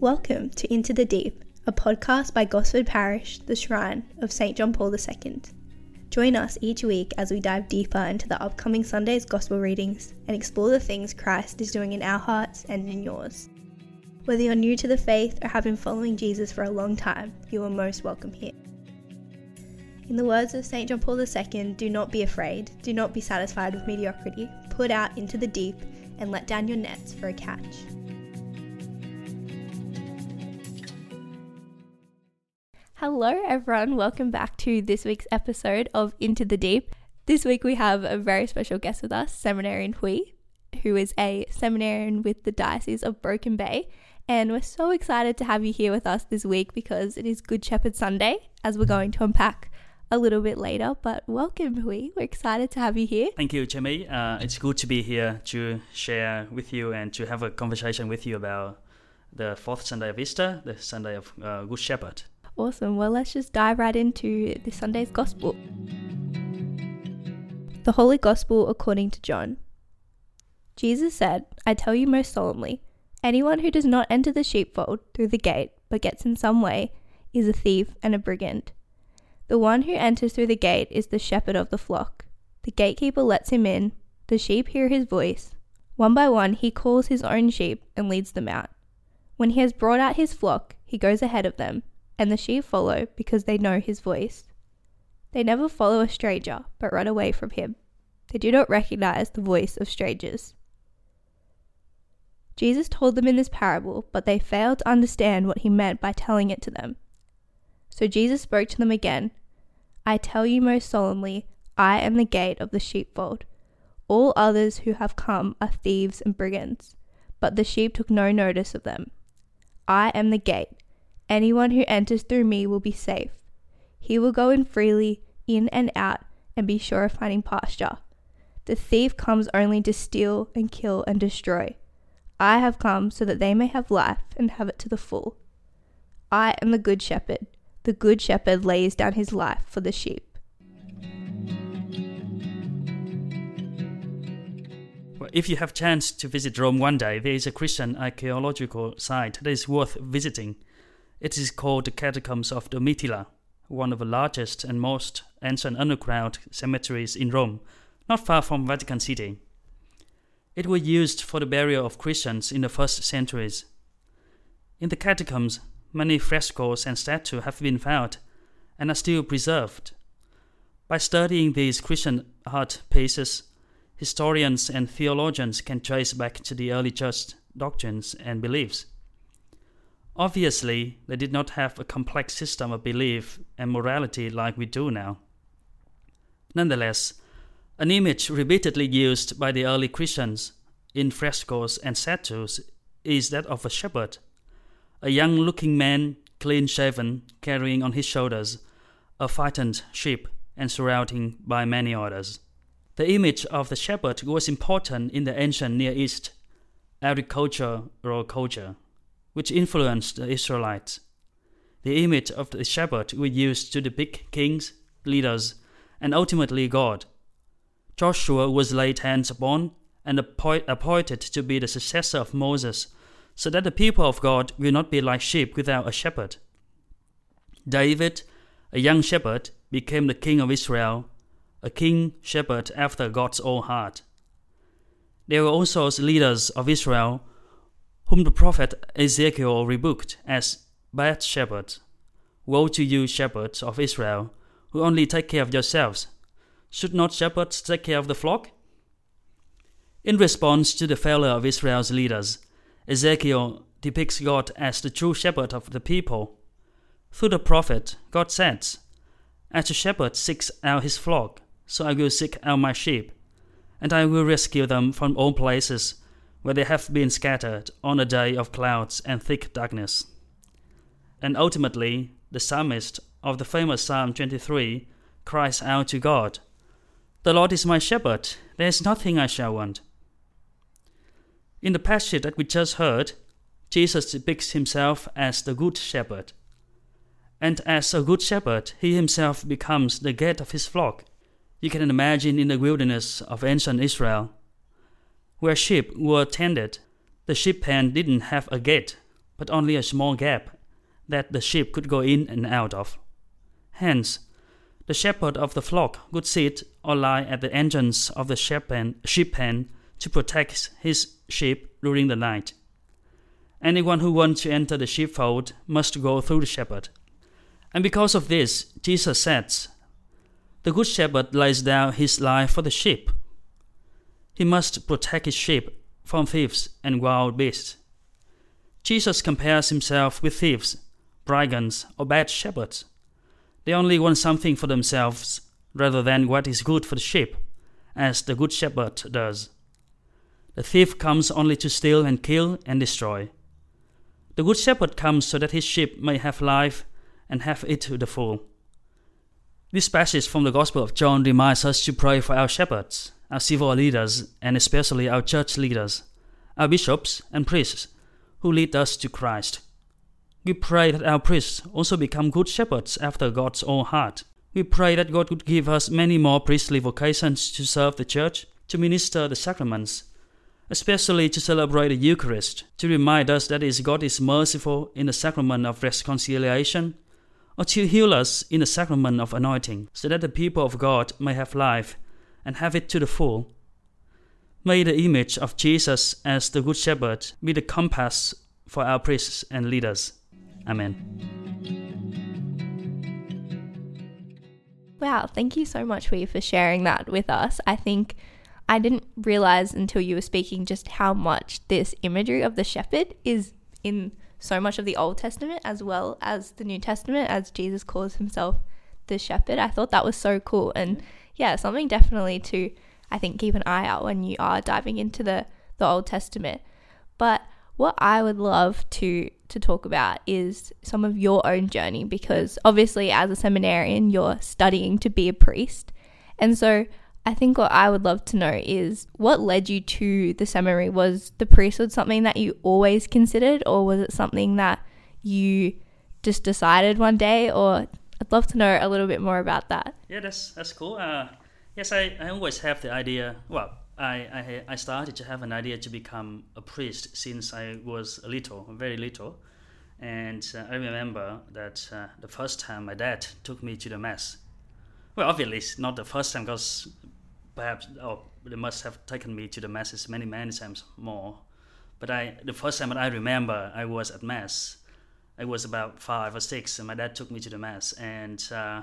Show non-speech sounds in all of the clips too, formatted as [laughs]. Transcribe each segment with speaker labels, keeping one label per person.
Speaker 1: Welcome to Into the Deep, a podcast by Gosford Parish, the Shrine of St. John Paul II. Join us each week as we dive deeper into the upcoming Sunday's Gospel readings and explore the things Christ is doing in our hearts and in yours. Whether you're new to the faith or have been following Jesus for a long time, you are most welcome here. In the words of St. John Paul II, do not be afraid, do not be satisfied with mediocrity, put out into the deep and let down your nets for a catch. Hello, everyone. Welcome back to this week's episode of Into the Deep. This week we have a very special guest with us, Seminarian Huy, who is a seminarian with the Diocese of Broken Bay. And we're so excited to have you here with us this week because it is Good Shepherd Sunday, as we're going to unpack a little bit later. But welcome, Huy. We're excited to have you here.
Speaker 2: Thank you, Jaimi. Uh, it's good to be here to share with you and to have a conversation with you about the fourth Sunday of Easter, the Sunday of uh, Good Shepherd.
Speaker 1: Awesome. Well, let's just dive right into this Sunday's Gospel. The Holy Gospel according to John. Jesus said, I tell you most solemnly, anyone who does not enter the sheepfold through the gate, but gets in some way, is a thief and a brigand. The one who enters through the gate is the shepherd of the flock. The gatekeeper lets him in, the sheep hear his voice. One by one, he calls his own sheep and leads them out. When he has brought out his flock, he goes ahead of them and the sheep follow because they know his voice. They never follow a stranger, but run away from him. They do not recognize the voice of strangers. Jesus told them in this parable, but they failed to understand what he meant by telling it to them. So Jesus spoke to them again I tell you most solemnly, I am the gate of the sheepfold. All others who have come are thieves and brigands, but the sheep took no notice of them. I am the gate. Anyone who enters through me will be safe. He will go in freely, in and out, and be sure of finding pasture. The thief comes only to steal and kill and destroy. I have come so that they may have life and have it to the full. I am the good shepherd. The good shepherd lays down his life for the sheep.
Speaker 2: If you have chance to visit Rome one day, there is a Christian archaeological site that is worth visiting. It is called the Catacombs of Domitilla, one of the largest and most ancient underground cemeteries in Rome, not far from Vatican City. It was used for the burial of Christians in the first centuries. In the catacombs, many frescoes and statues have been found and are still preserved. By studying these Christian art pieces, historians and theologians can trace back to the early church doctrines and beliefs. Obviously, they did not have a complex system of belief and morality like we do now. Nonetheless, an image repeatedly used by the early Christians in frescoes and statues is that of a shepherd, a young looking man, clean shaven, carrying on his shoulders a frightened sheep and surrounded by many others. The image of the shepherd was important in the ancient Near East agricultural culture which influenced the Israelites. The image of the shepherd was used to depict kings, leaders, and ultimately God. Joshua was laid hands upon and appointed to be the successor of Moses, so that the people of God will not be like sheep without a shepherd. David, a young shepherd, became the king of Israel, a king shepherd after God's own heart. There were also leaders of Israel whom the prophet Ezekiel rebuked as bad shepherds. Woe to you, shepherds of Israel, who only take care of yourselves. Should not shepherds take care of the flock? In response to the failure of Israel's leaders, Ezekiel depicts God as the true shepherd of the people. Through the prophet, God says, As a shepherd seeks out his flock, so I will seek out my sheep, and I will rescue them from all places where they have been scattered on a day of clouds and thick darkness. And ultimately, the psalmist of the famous Psalm 23 cries out to God, The Lord is my shepherd, there is nothing I shall want. In the passage that we just heard, Jesus depicts himself as the good shepherd. And as a good shepherd, he himself becomes the gate of his flock. You can imagine in the wilderness of ancient Israel, where sheep were tended, the sheep pen didn't have a gate, but only a small gap that the sheep could go in and out of. Hence, the shepherd of the flock could sit or lie at the entrance of the sheep pen, sheep pen to protect his sheep during the night. Anyone who wants to enter the sheepfold must go through the shepherd. And because of this, Jesus says, The good shepherd lays down his life for the sheep. He must protect his sheep from thieves and wild beasts. Jesus compares himself with thieves, brigands, or bad shepherds. They only want something for themselves rather than what is good for the sheep, as the good shepherd does. The thief comes only to steal and kill and destroy. The good shepherd comes so that his sheep may have life and have it to the full. This passage from the Gospel of John reminds us to pray for our shepherds, our civil leaders, and especially our church leaders, our bishops and priests, who lead us to Christ. We pray that our priests also become good shepherds after God's own heart. We pray that God would give us many more priestly vocations to serve the church, to minister the sacraments, especially to celebrate the Eucharist, to remind us that God is merciful in the sacrament of reconciliation, or to heal us in the sacrament of anointing, so that the people of God may have life and have it to the full. May the image of Jesus as the Good Shepherd be the compass for our priests and leaders. Amen.
Speaker 1: Wow, thank you so much, Huy, for sharing that with us. I think I didn't realize until you were speaking just how much this imagery of the shepherd is in so much of the Old Testament as well as the New Testament, as Jesus calls himself the shepherd. I thought that was so cool. And yeah, something definitely to, I think, keep an eye out when you are diving into the, the Old Testament. But what I would love to to talk about is some of your own journey because obviously as a seminarian you're studying to be a priest. And so I think what I would love to know is what led you to the seminary? Was the priesthood something that you always considered or was it something that you just decided one day or I'd love to know a little bit more about that.
Speaker 2: Yeah, that's that's cool. Uh, yes, I, I always have the idea. Well, I, I, I started to have an idea to become a priest since I was a little, very little. And uh, I remember that uh, the first time my dad took me to the mass. Well, obviously, not the first time because perhaps oh, they must have taken me to the masses many, many times more. But I, the first time that I remember, I was at mass. I was about five or six, and my dad took me to the mass. And uh,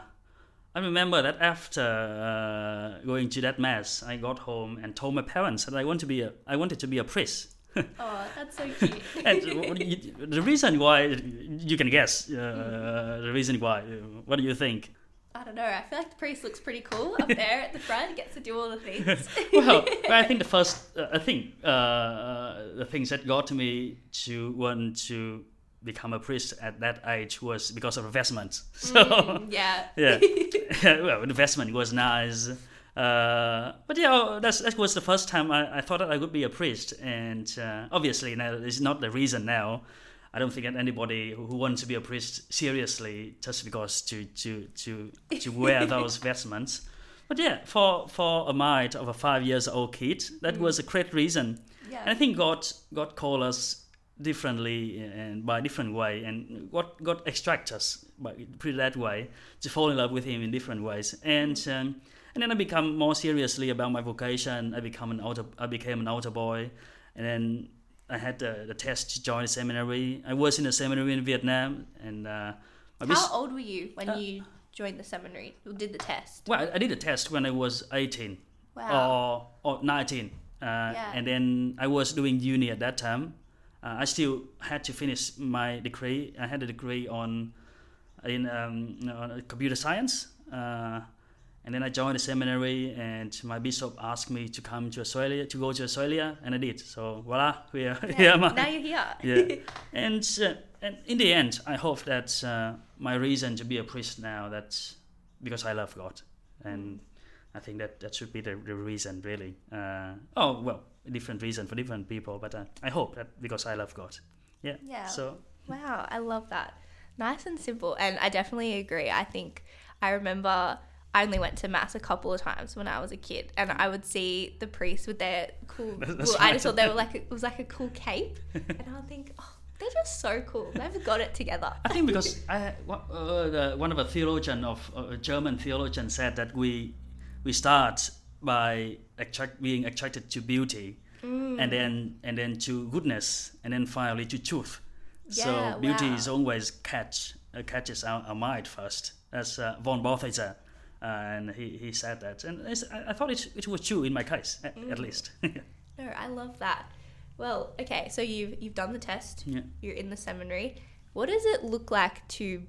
Speaker 2: I remember that after uh, going to that mass, I got home and told my parents that I want to be a, I wanted to be a priest. [laughs]
Speaker 1: oh, that's so [laughs] cute.
Speaker 2: and the reason why, you can guess uh, the reason why. What do you think?
Speaker 1: I don't know. I feel like the priest looks pretty cool up [laughs] there at the front. Gets to do all the things.
Speaker 2: well, I think the first, uh, I think uh, the things that got me to want to become a priest at that age was because of investment. [laughs] So
Speaker 1: mm, yeah, [laughs]
Speaker 2: yeah, [laughs] well, investment was nice. Uh, but yeah, that's, that was the first time I, I thought that I would be a priest, and uh, obviously now it's not the reason now. I don't think that anybody who wants to be a priest seriously just because to to to to wear those vestments. But yeah, for for a mind of a five years old kid, that mm. was a great reason. Yeah. And I think God God called us differently and by a different way. And what God extract us by it that way to fall in love with him in different ways. And um, and then I become more seriously about my vocation. I become an altar I became an altar boy. And then I had the, the test to join the seminary. I was in a seminary in Vietnam and uh,
Speaker 1: how bis- old were you when uh, you joined the seminary or did the test?
Speaker 2: Well I did the test when I was 18 wow. or, or 19 uh, yeah. and then I was doing uni at that time I still had to finish my degree. I had a degree on in um, on computer science, uh, and then I joined the seminary. And my bishop asked me to come to Australia to go to Australia, and I did. So voila, we are
Speaker 1: yeah, here. [laughs] Now you're here. [laughs]
Speaker 2: yeah, and uh, and in the end, I hope that uh, my reason to be a priest now that's because I love God, and I think that that should be the, the reason really. Uh, oh well different reason for different people. But uh, I hope that because I love God. Yeah.
Speaker 1: Yeah.
Speaker 2: So.
Speaker 1: Wow, I love that. Nice and simple, and I definitely agree. I think I remember I only went to mass a couple of times when I was a kid, and I would see the priests with their cool. [laughs] well, I just thought they were like it was like a cool cape, [laughs] and I would think, oh, They're just so cool. They've got it together.
Speaker 2: I think because [laughs] I, uh, the, one of a theologian of uh, German theologian said that we we start by attract, being attracted to beauty,
Speaker 1: Mm.
Speaker 2: and then and then to goodness, and then finally to truth.
Speaker 1: Yeah,
Speaker 2: so beauty
Speaker 1: wow.
Speaker 2: is always catch uh, catches our, our mind first. As uh, von Balthasar, uh, and he, he said that, and it's, I, I thought it, it was true in my case, at,
Speaker 1: Mm.
Speaker 2: at least. [laughs]
Speaker 1: No, I love that. Well, okay, so you've you've done the test.
Speaker 2: yeah.
Speaker 1: You're in the seminary. What does it look like to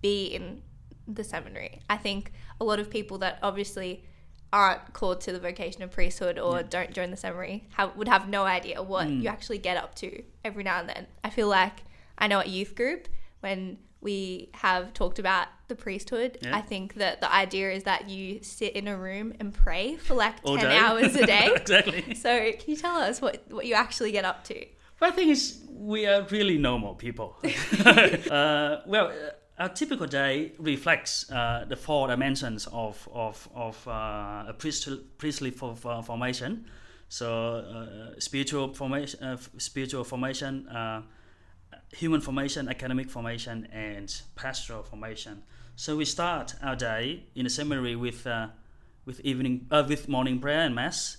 Speaker 1: be in the seminary? I think a lot of people that obviously aren't called to the vocation of priesthood or
Speaker 2: Yeah.
Speaker 1: don't join the seminary have, would have no idea what
Speaker 2: Mm.
Speaker 1: you actually get up to every now and then. I feel like I know at youth group when we have talked about the priesthood,
Speaker 2: Yeah.
Speaker 1: I think that the idea is that you sit in a room and pray for like
Speaker 2: All
Speaker 1: 10
Speaker 2: day.
Speaker 1: hours a day. [laughs]
Speaker 2: exactly.
Speaker 1: So, can you tell us what, what you actually get up to?
Speaker 2: Well, the thing is, we are really normal people. [laughs] uh, well, our typical day reflects uh, the four dimensions of of of uh, a priestly priestly for, for formation. So, uh, spiritual formation, uh, spiritual formation, uh, human formation, academic formation, and pastoral formation. So we start our day in the seminary with uh, with evening with morning prayer and mass,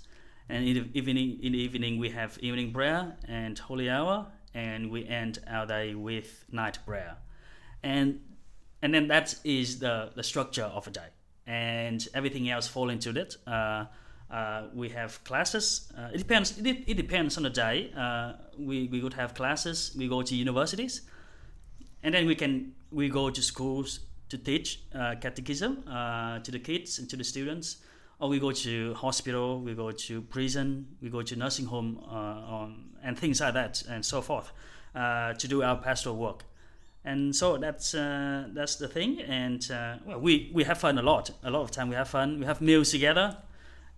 Speaker 2: and in the evening in the evening we have evening prayer and holy hour, and we end our day with night prayer, and and then that is the the structure of a day, and everything else fall into that. Uh, uh, we have classes. Uh, it depends. It, it depends on the day. Uh, we we would have classes. We go to universities, and then we can we go to schools to teach uh, catechism uh, to the kids and to the students, or we go to hospital. We go to prison. We go to nursing home on, and things like that, and so forth, to do our pastoral work. And so that's uh, that's the thing. And uh, well, we we have fun a lot. A lot of time we have fun. We have meals together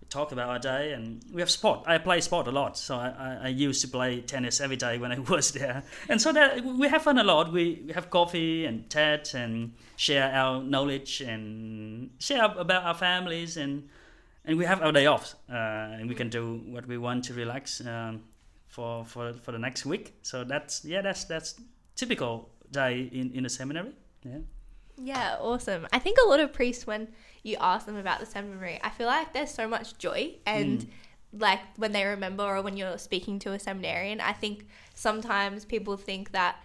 Speaker 2: we talk about our day and we have sport i play sport a lot so I, I, I used to play tennis every day when i [laughs] was there and so that we have fun a lot we, we have coffee and chat and share our knowledge and share about our families and and we have our day off uh, and we can do what we want to relax um, for, for for the next week so that's yeah that's that's typical day in in a seminary yeah
Speaker 1: Yeah, awesome. I think a lot of priests, when you ask them about the seminary, I feel like there's so much joy. And mm. like when they remember or when you're speaking to a seminarian, I think sometimes people think that,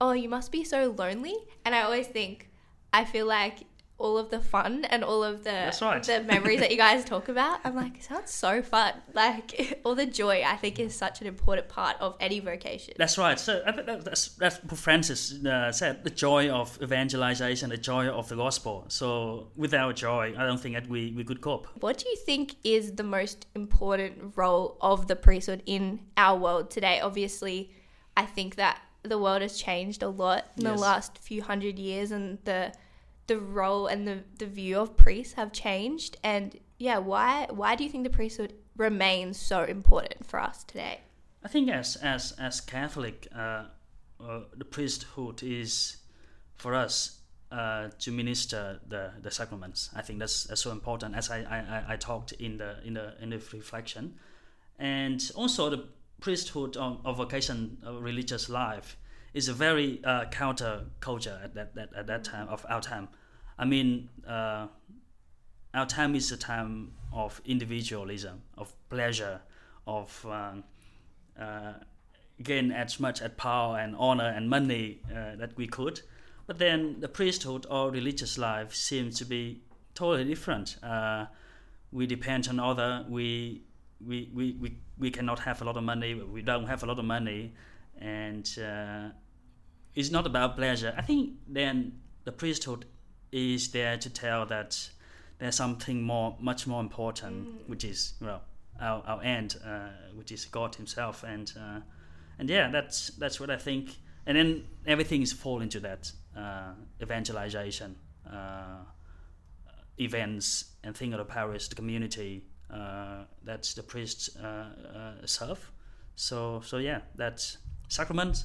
Speaker 1: oh, you must be so lonely. And I always think, I feel like all of the fun and all of the
Speaker 2: right.
Speaker 1: the memories that you guys [laughs] talk about, I'm like, it sounds so fun. Like [laughs] all the joy, I think, is such an important part of any vocation.
Speaker 2: That's right. So I think that's that's what Francis uh, said: the joy of evangelization, the joy of the gospel. So without joy, I don't think that we, we could cope.
Speaker 1: What do you think is the most important role of the priesthood in our world today? Obviously, I think that the world has changed a lot in the last few hundred years, and the the role and the, the view of priests have changed. And yeah, why why do you think the priesthood remains so important for us today?
Speaker 2: I think as as as Catholic, uh, uh, the priesthood is for us uh, to minister the, the sacraments. I think that's, that's so important. As I, I, I- talked in the in the in the reflection, and also the priesthood of, vocation of religious life is a very uh, counter culture at that, that at that time of our time. I mean. Uh, our time is a time of individualism, of pleasure, of um, uh, gain as much at power and honor and money uh, that we could. But then the priesthood or religious life seems to be totally different. Uh, we depend on other. We, we we, we we cannot have a lot of money. We don't have a lot of money, and uh, it's not about pleasure. I think then the priesthood is there to tell that there's something more, much more important, which is well our, our end, uh, which is God Himself, and uh, and yeah, that's that's what I think. And then everything is fall into that uh, evangelization, uh, events, and thing of the parish, the community uh, that the priests uh, uh, serve. So so yeah, that's sacrament,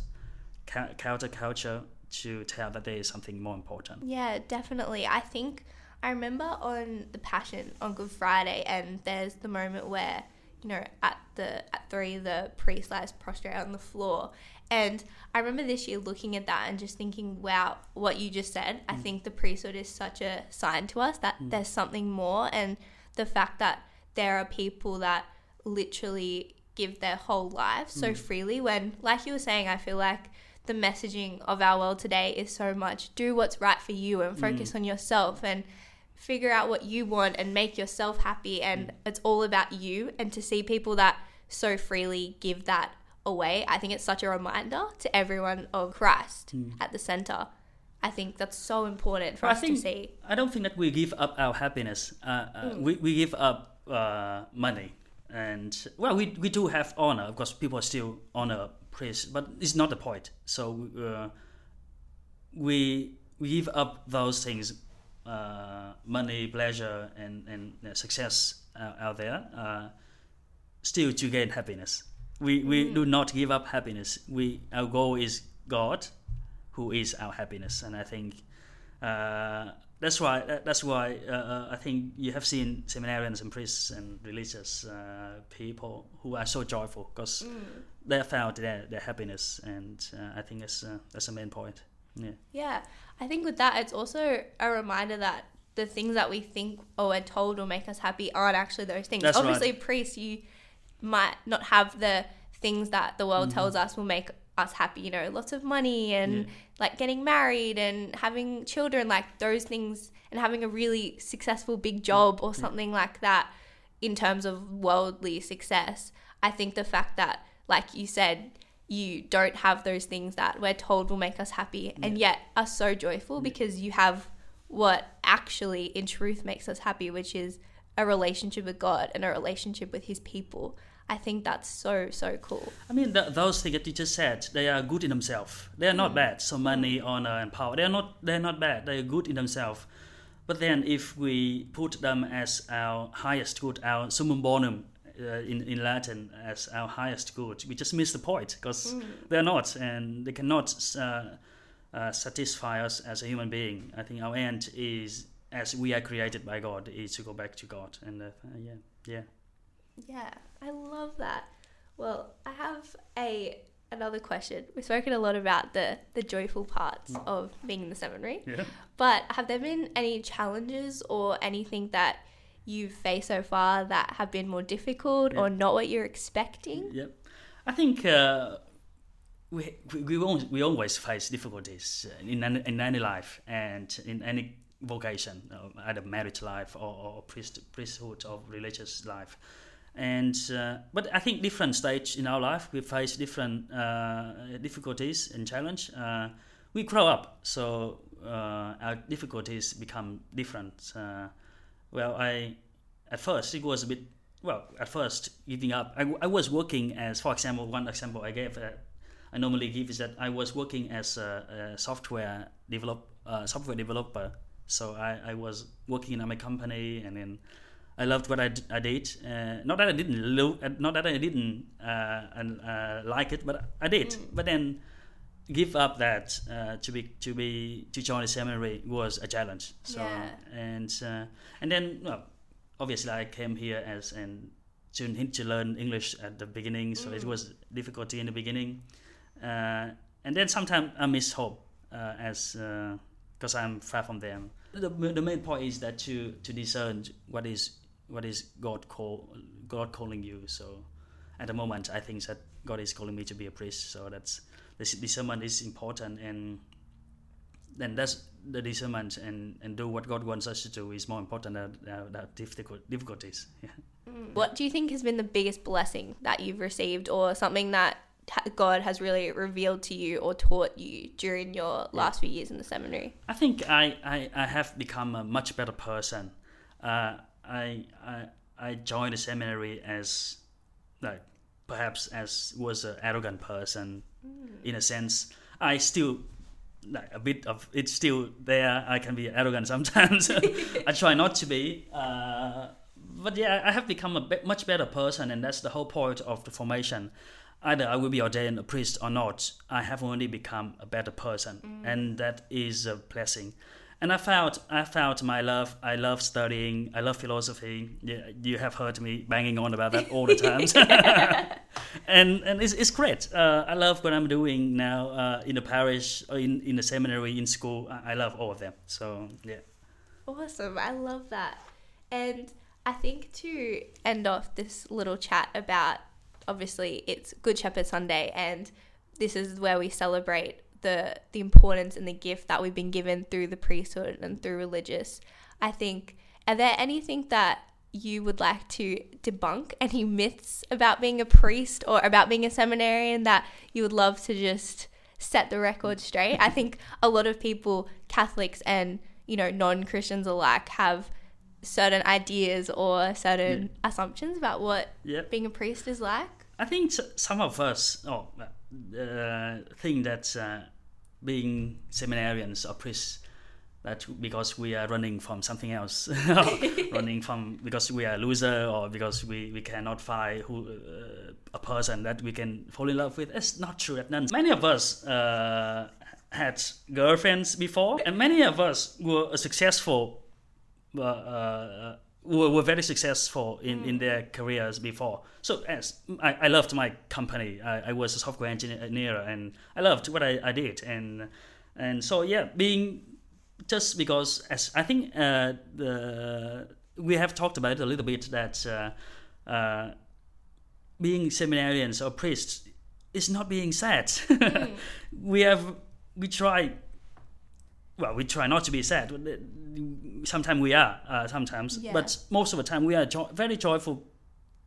Speaker 2: counter culture to tell that there is something more important.
Speaker 1: Yeah, definitely. I think I remember on the Passion on Good Friday, and there's the moment where you know, at the at three, the priest lies prostrate on the floor. And I remember this year looking at that and just thinking, wow, what you just said. I mm. think the priesthood is such a sign to us that mm. there's something more, and the fact that there are people that literally give their whole life so mm. freely. When, like you were saying, I feel like the messaging of our world today is so much. Do what's right for you and focus on yourself and figure out what you want and make yourself happy. And it's all about you and to see people that so freely give that away. I think it's such a reminder to everyone of christ at the center. I think that's so important for us
Speaker 2: think
Speaker 1: to see.
Speaker 2: I don't think that we give up our happiness. Uh, uh, we, we give up uh, money, and well, we, we do have honor of course. people still honor priests, but it's not the point. So uh, we we give up those things, uh, money, pleasure, and and uh, success out, out there, uh, still to gain happiness. We we do not give up happiness. We our goal is God, who is our happiness, and I think uh, that's why that's why uh, uh, I think you have seen seminarians and priests and religious uh, people who are so joyful because they have found their, their happiness, and uh, I think that's uh, that's the main point. Yeah.
Speaker 1: Yeah, I think with that, it's also a reminder that the things that we think or are told will make us happy aren't actually those things.
Speaker 2: That's right.
Speaker 1: Obviously, priests, you might not have the things that the world tells us will make us happy. You know, lots of money and
Speaker 2: Yeah.
Speaker 1: like getting married and having children, like those things, and having a really successful big job or something like that in terms of worldly success. I think the fact that, like you said, you don't have those things that we're told will make us happy and yet are so joyful because you have what actually in truth makes us happy, which is a relationship with God and a relationship with his people. I think that's so, so cool.
Speaker 2: I mean, th those things that you just said, they are good in themselves. They are not bad. So money, honor, and power, they are not. They are not bad. They are good in themselves. But then, if we put them as our highest good, our summum bonum uh, in in Latin as our highest good, we just miss the point because they are not, and they cannot uh, uh, satisfy us as a human being. I think our end is, as we are created by God, is to go back to God. And uh, yeah, yeah.
Speaker 1: Yeah, I love that. Well, I have a another question. We've spoken a lot about the the joyful parts of being in the seminary.
Speaker 2: Yeah.
Speaker 1: But have there been any challenges or anything that you've faced so far that have been more difficult or not what you're expecting?
Speaker 2: Yep. I think uh, we, we, we, always, we always face difficulties in any, in any life and in any vocation, uh, either marriage life or, or priest, priesthood or religious life. And uh, but I think different stage in our life we face different uh, difficulties and challenge. Uh, we grow up, so uh, our difficulties become different. Uh, well, I at first it was a bit well at first giving up. I, I was working as, for example, one example I gave. Uh, I normally give is that I was working as a, a software develop software developer. So I, I was working in my company, and then I loved what I, d- I did. Uh, not that I didn't lo- uh, not that I didn't uh, and, uh, like it, but I did. But then give up that uh, to be to be to join the seminary was a challenge. So
Speaker 1: Yeah.
Speaker 2: and uh, and then well, obviously I came here as an to to learn English at the beginning, so it was difficulty in the beginning, uh, and then sometimes I miss hope uh, as because I'm far from them. The, the main point is that to to discern what is what is God call God calling you. So at the moment, I think that God is calling me to be a priest. So that's the discernment is important, and then that's the discernment and, and do what God wants us to do is more important than, than, than difficult, difficulties. [laughs] Yeah.
Speaker 1: What do you think has been the biggest blessing that you've received or something that God has really revealed to you or taught you during your last few years in the seminary?
Speaker 2: I think I, I, I have become a much better person. Uh, I, I I joined the seminary as like perhaps as was an arrogant person in a sense. I still like a bit of it's still there. I can be arrogant [laughs] sometimes. [laughs] I try not to be. Uh, but yeah, I have become a bit, much better person, and that's the whole point of the formation. Either I will be ordained a priest or not, I have only become a better person, and that is a blessing. And I found I found my love. I love studying. I love philosophy. Yeah, you have heard me banging on about that all the [laughs] times. [laughs] and and it's, it's great. Uh, I love what I'm doing now uh, in the parish, in in the seminary, in school. I, I love all of them. So yeah.
Speaker 1: Awesome. I love that. And I think to end off this little chat about obviously it's Good Shepherd Sunday and this is where we celebrate the the importance and the gift that we've been given through the priesthood and through religious. I think are there anything that you would like to debunk [laughs] any myths about being a priest or about being a seminarian that you would love to just set the record straight? I think a lot of people, Catholics and you know non-Christians alike, have certain ideas or certain yeah. assumptions about what yep. being a priest is like.
Speaker 2: I think some of us oh, uh, think that uh, being seminarians or priests that because we are running from something else, [laughs] running from because we are a loser or because we, we cannot find who uh, a person that we can fall in love with. It's not true at none. Many of us uh, had girlfriends before, and many of us were successful. Uh, uh were, were very successful in, mm. in their careers before. So as I, I loved my company, I, I was a software engineer and I loved what I, I did. And and so yeah, being just because as I think uh, the we have talked about it a little bit that uh, uh, being seminarians or priests is not being sad. [laughs] Mm. we have we try well, we try not to be sad. Sometimes we are, uh, sometimes, yeah. but most of the time we are jo- very joyful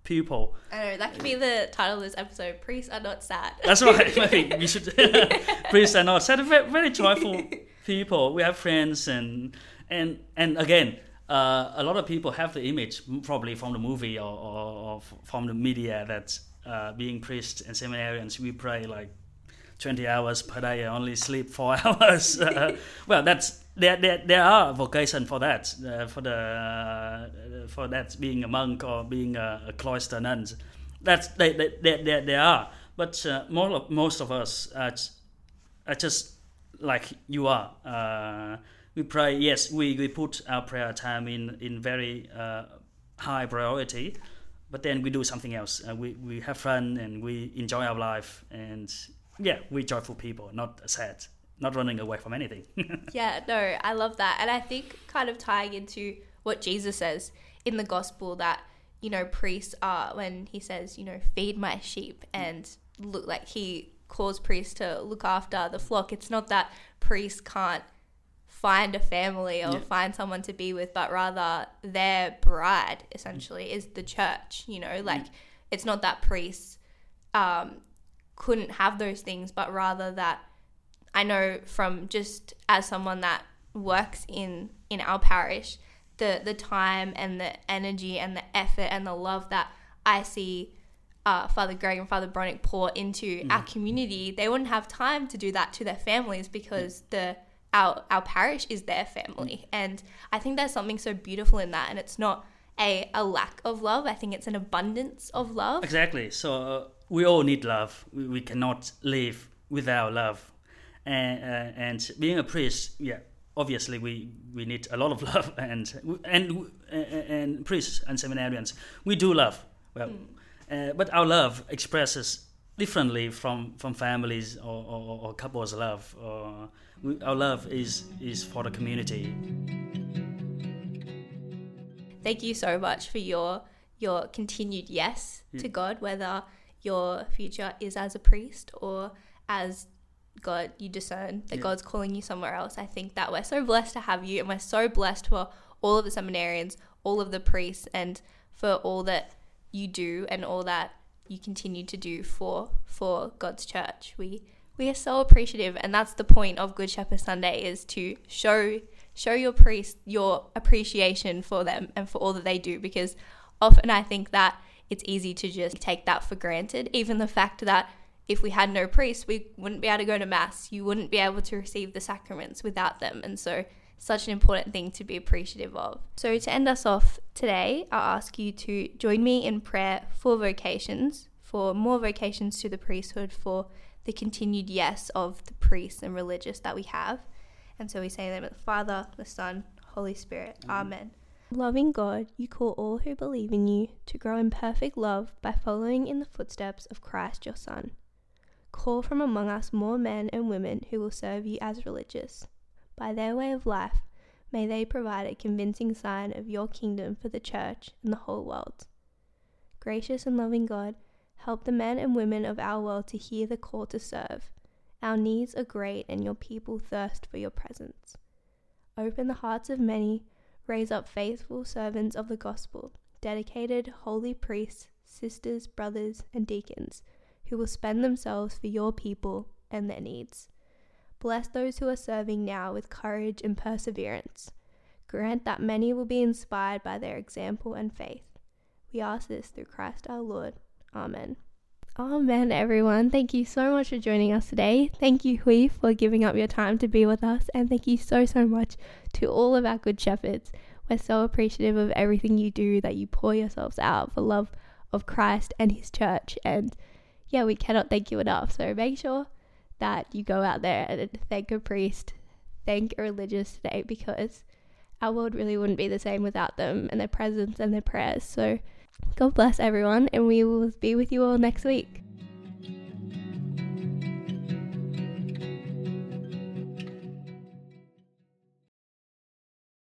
Speaker 2: people.
Speaker 1: I know that could be the title of this episode. Priests are not sad.
Speaker 2: That's right. [laughs] Maybe we [laughs] should. [laughs] Priests are not sad. Very, very joyful people. We have friends, and and and again, uh, a lot of people have the image, probably from the movie or, or, or from the media, that uh, being priests and seminarians, we pray like 20 hours per day, I only sleep four [laughs] hours. Uh, well, that's there, there, there are vocation for that, uh, for the uh, for that being a monk or being a, a cloister nun. That's they, they, they, they, they are. But uh, more of, most of us are, are just like you are. Uh, we pray. Yes, we, we put our prayer time in in very uh, high priority, but then we do something else. we we have fun and we enjoy our life and yeah, we're joyful people, not sad, not running away from anything. [laughs]
Speaker 1: yeah, no, I love that. And I think kind of tying into what Jesus says in the gospel that, you know, priests are, when he says, you know, feed my sheep and look like he calls priests to look after the flock. It's not that priests can't find a family or yeah. find someone to be with, but rather their bride essentially is the church, you know, like it's not that priests um, couldn't have those things, but rather that I know from just as someone that works in in our parish, the the time and the energy and the effort and the love that I see uh, Father Greg and Father Bronick pour into mm. our community, they wouldn't have time to do that to their families because the our our parish is their family, mm. and I think there's something so beautiful in that, and it's not a a lack of love. I think it's an abundance of love.
Speaker 2: Exactly. So. Uh we all need love. We, we cannot live without love. And, uh, and being a priest, yeah, obviously we, we need a lot of [laughs] love. And and and priests and seminarians, we do love. Well, mm. uh, but our love expresses differently from, from families or, or, or couples' love. Or we, our love is is for the community.
Speaker 1: Thank you so much for your your continued yes yeah. to God, whether your future is as a priest or as God, you discern that yeah. God's calling you somewhere else. I think that we're so blessed to have you, and we're so blessed for all of the seminarians, all of the priests, and for all that you do and all that you continue to do for for God's church. We we are so appreciative, and that's the point of Good Shepherd Sunday is to show show your priest your appreciation for them and for all that they do, because often I think that it's easy to just take that for granted. Even the fact that if we had no priests, we wouldn't be able to go to Mass. You wouldn't be able to receive the sacraments without them. And so, such an important thing to be appreciative of. So, to end us off today, I'll ask you to join me in prayer for vocations, for more vocations to the priesthood, for the continued yes of the priests and religious that we have. And so we say in the name of the Father, the Son, Holy Spirit. Amen. Loving God, you call all who believe in you to grow in perfect love by following in the footsteps of Christ your Son. Call from among us more men and women who will serve you as religious. By their way of life, may they provide a convincing sign of your kingdom for the church and the whole world. Gracious and loving God, help the men and women of our world to hear the call to serve. Our needs are great, and your people thirst for your presence. Open the hearts of many, raise up faithful servants of the gospel, dedicated holy priests, sisters, brothers, and deacons, who will spend themselves for your people and their needs. Bless those who are serving now with courage and perseverance. Grant that many will be inspired by their example and faith. We ask this through Christ our Lord. Amen. Amen, everyone. Thank you so much for joining us today. Thank you, Huy, for giving up your time to be with us. And thank you so, so much to all of our good shepherds. We're so appreciative of everything you do, that you pour yourselves out for love of Christ and His church. And yeah, we cannot thank you enough. So make sure that you go out there and thank a priest, thank a religious today, because our world really wouldn't be the same without them and their presence and their prayers. So God bless everyone, and we will be with you all next week.